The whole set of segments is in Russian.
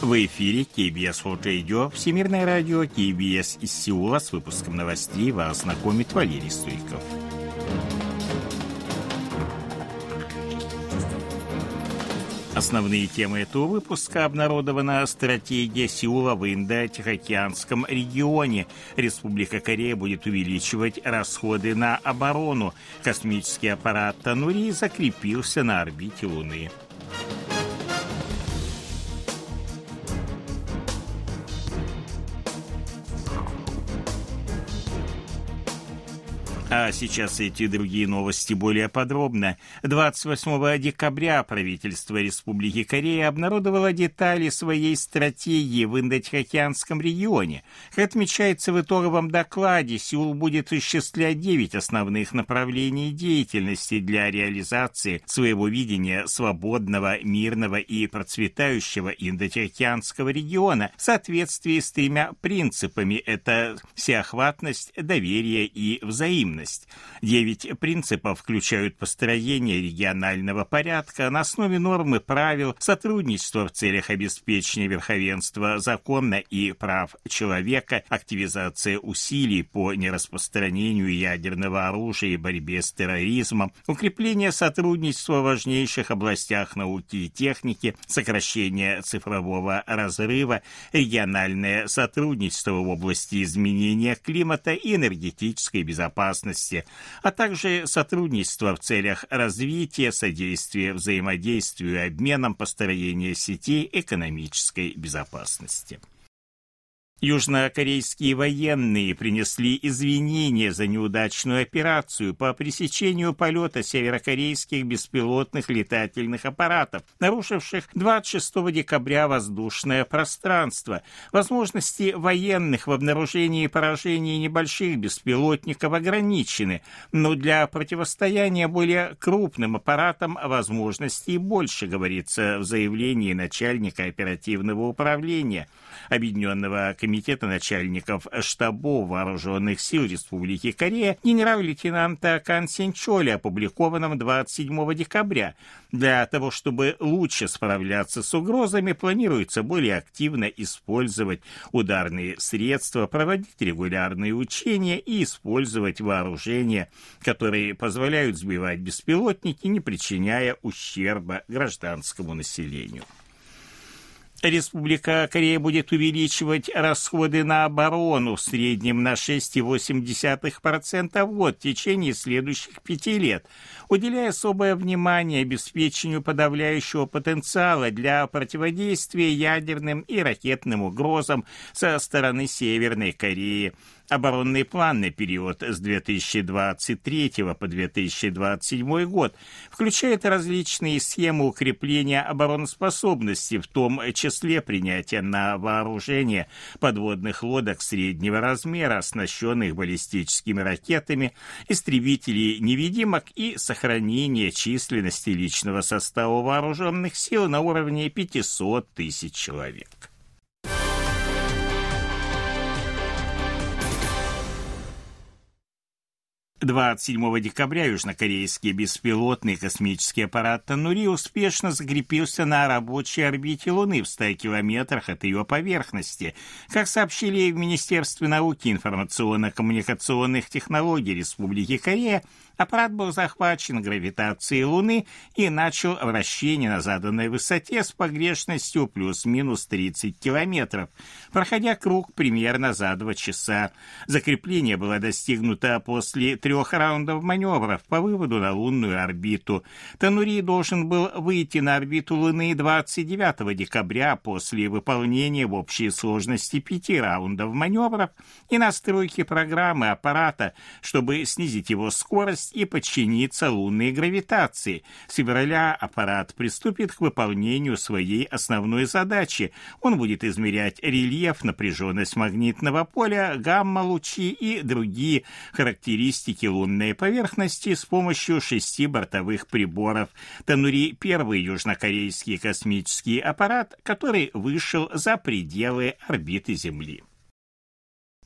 В эфире KBS World Radio, Всемирное радио KBS из Сеула с выпуском новостей вас знакомит Валерий Стойков. Основные темы этого выпуска обнародована стратегия Сеула в Индо-Тихоокеанском регионе. Республика Корея будет увеличивать расходы на оборону. Космический аппарат Танури закрепился на орбите Луны. А сейчас эти другие новости более подробно. 28 декабря правительство Республики Корея обнародовало детали своей стратегии в Индо-Тихоокеанском регионе. Как отмечается в итоговом докладе, Сеул будет осуществлять 9 основных направлений деятельности для реализации своего видения свободного, мирного и процветающего Индо-Тихоокеанского региона в соответствии с тремя принципами. Это всеохватность, доверие и взаимность эффективность. Девять принципов включают построение регионального порядка на основе норм и правил, сотрудничество в целях обеспечения верховенства закона и прав человека, активизация усилий по нераспространению ядерного оружия и борьбе с терроризмом, укрепление сотрудничества в важнейших областях науки и техники, сокращение цифрового разрыва, региональное сотрудничество в области изменения климата и энергетической безопасности, безопасности, а также сотрудничество в целях развития, содействия взаимодействию и обменам построения сетей экономической безопасности. Южнокорейские военные принесли извинения за неудачную операцию по пресечению полета северокорейских беспилотных летательных аппаратов, нарушивших 26 декабря воздушное пространство. Возможности военных в обнаружении и поражении небольших беспилотников ограничены, но для противостояния более крупным аппаратам возможностей больше, говорится в заявлении начальника оперативного управления Объединенного комитета комитета начальников штабов вооруженных сил Республики Корея генерал-лейтенанта Кан Сенчоли, опубликованном 27 декабря. Для того, чтобы лучше справляться с угрозами, планируется более активно использовать ударные средства, проводить регулярные учения и использовать вооружения, которые позволяют сбивать беспилотники, не причиняя ущерба гражданскому населению. Республика Корея будет увеличивать расходы на оборону в среднем на 6,8% в год в течение следующих пяти лет, уделяя особое внимание обеспечению подавляющего потенциала для противодействия ядерным и ракетным угрозам со стороны Северной Кореи. Оборонный план на период с 2023 по 2027 год включает различные схемы укрепления обороноспособности, в том числе принятие на вооружение подводных лодок среднего размера, оснащенных баллистическими ракетами, истребителей невидимок и сохранение численности личного состава вооруженных сил на уровне 500 тысяч человек. 27 декабря южнокорейский беспилотный космический аппарат Танури успешно закрепился на рабочей орбите Луны в 100 километрах от ее поверхности. Как сообщили в Министерстве науки и информационно-коммуникационных технологий Республики Корея, Аппарат был захвачен гравитацией Луны и начал вращение на заданной высоте с погрешностью плюс-минус 30 километров, проходя круг примерно за два часа. Закрепление было достигнуто после трех раундов маневров по выводу на лунную орбиту. Танури должен был выйти на орбиту Луны 29 декабря после выполнения в общей сложности пяти раундов маневров и настройки программы аппарата, чтобы снизить его скорость и подчиниться лунной гравитации. С февраля аппарат приступит к выполнению своей основной задачи. Он будет измерять рельеф, напряженность магнитного поля, гамма-лучи и другие характеристики лунной поверхности с помощью шести бортовых приборов. Танури – первый южнокорейский космический аппарат, который вышел за пределы орбиты Земли.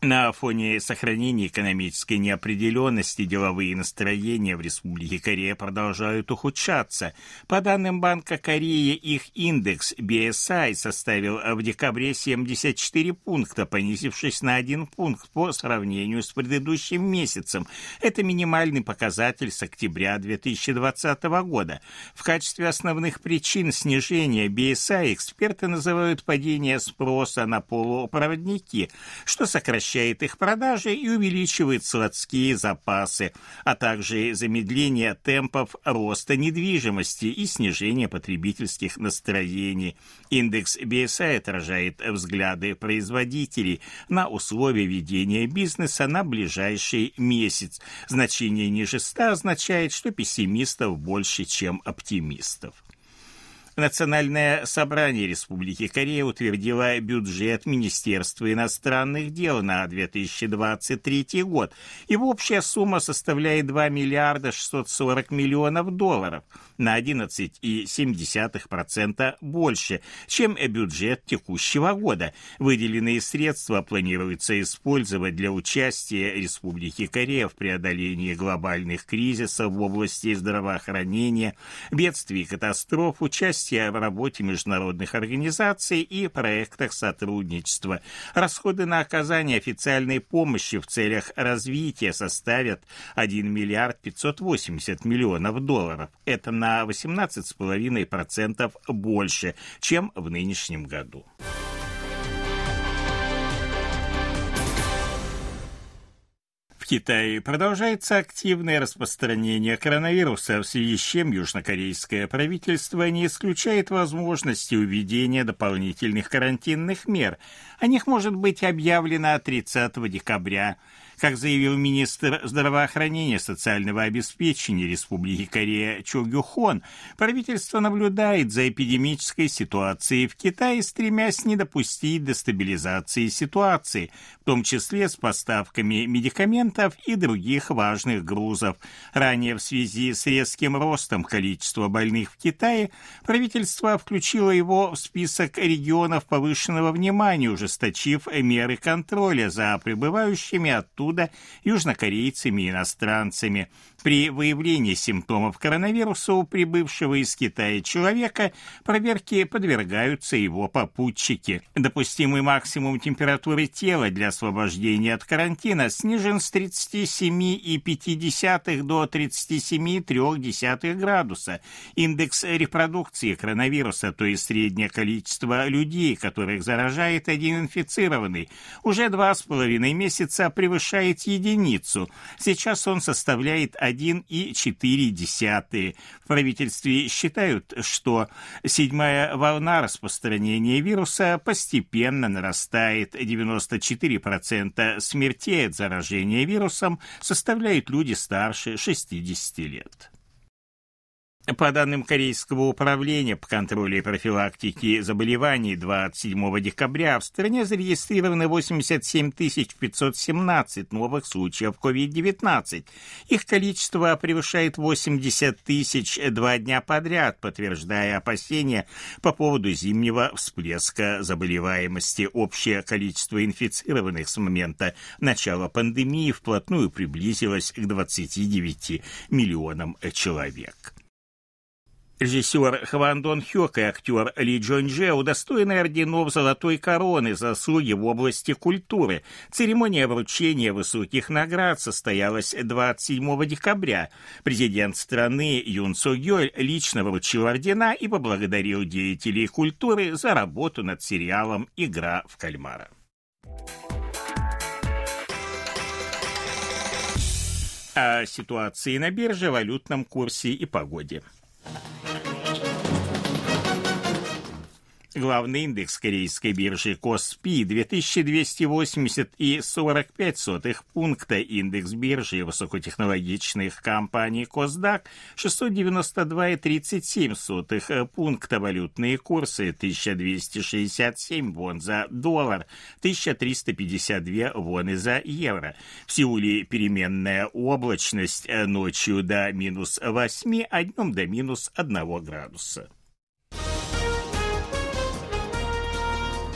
На фоне сохранения экономической неопределенности деловые настроения в Республике Корея продолжают ухудшаться. По данным Банка Кореи, их индекс BSI составил в декабре 74 пункта, понизившись на один пункт по сравнению с предыдущим месяцем. Это минимальный показатель с октября 2020 года. В качестве основных причин снижения BSI эксперты называют падение спроса на полупроводники, что сокращает сокращает их продажи и увеличивает складские запасы, а также замедление темпов роста недвижимости и снижение потребительских настроений. Индекс BSI отражает взгляды производителей на условия ведения бизнеса на ближайший месяц. Значение ниже 100 означает, что пессимистов больше, чем оптимистов. Национальное собрание Республики Корея утвердило бюджет Министерства иностранных дел на 2023 год. Его общая сумма составляет 2 миллиарда 640 миллионов долларов – на 11,7% больше, чем бюджет текущего года. Выделенные средства планируется использовать для участия Республики Корея в преодолении глобальных кризисов в области здравоохранения, бедствий и катастроф, участия в работе международных организаций и проектах сотрудничества. Расходы на оказание официальной помощи в целях развития составят 1 миллиард 580 миллионов долларов. Это на 18,5% больше, чем в нынешнем году. В Китае продолжается активное распространение коронавируса, в связи с чем южнокорейское правительство не исключает возможности введения дополнительных карантинных мер. О них может быть объявлено 30 декабря. Как заявил министр здравоохранения и социального обеспечения Республики Корея Чо Гюхон, правительство наблюдает за эпидемической ситуацией в Китае, стремясь не допустить дестабилизации ситуации, в том числе с поставками медикаментов и других важных грузов. Ранее в связи с резким ростом количества больных в Китае правительство включило его в список регионов повышенного внимания, ужесточив меры контроля за прибывающими оттуда южнокорейцами и иностранцами. При выявлении симптомов коронавируса у прибывшего из Китая человека проверки подвергаются его попутчики. Допустимый максимум температуры тела для освобождения от карантина снижен с 37,5 до 37,3 градуса. Индекс репродукции коронавируса, то есть среднее количество людей, которых заражает один инфицированный, уже два с половиной месяца превышает единицу. Сейчас он составляет 1,4. В правительстве считают, что седьмая волна распространения вируса постепенно нарастает. 94% смертей от заражения вирусом составляют люди старше 60 лет. По данным Корейского управления по контролю и профилактике заболеваний 27 декабря в стране зарегистрировано 87 517 новых случаев COVID-19. Их количество превышает 80 тысяч два дня подряд, подтверждая опасения по поводу зимнего всплеска заболеваемости. Общее количество инфицированных с момента начала пандемии вплотную приблизилось к 29 миллионам человек. Режиссер Хван Дон Хёк и актер Ли Джон Дже удостоены орденов Золотой Короны за заслуги в области культуры. Церемония вручения высоких наград состоялась 27 декабря. Президент страны Юн Со Гёль лично вручил ордена и поблагодарил деятелей культуры за работу над сериалом «Игра в кальмара». О ситуации на бирже, валютном курсе и погоде. Главный индекс корейской биржи Коспи 2280 и 45 сотых пункта, индекс биржи высокотехнологичных компаний Косдак 692 и 37 сотых пункта, валютные курсы 1267 вон за доллар, 1352 воны за евро. В Сеуле переменная облачность ночью до минус 8, а днем до минус 1 градуса.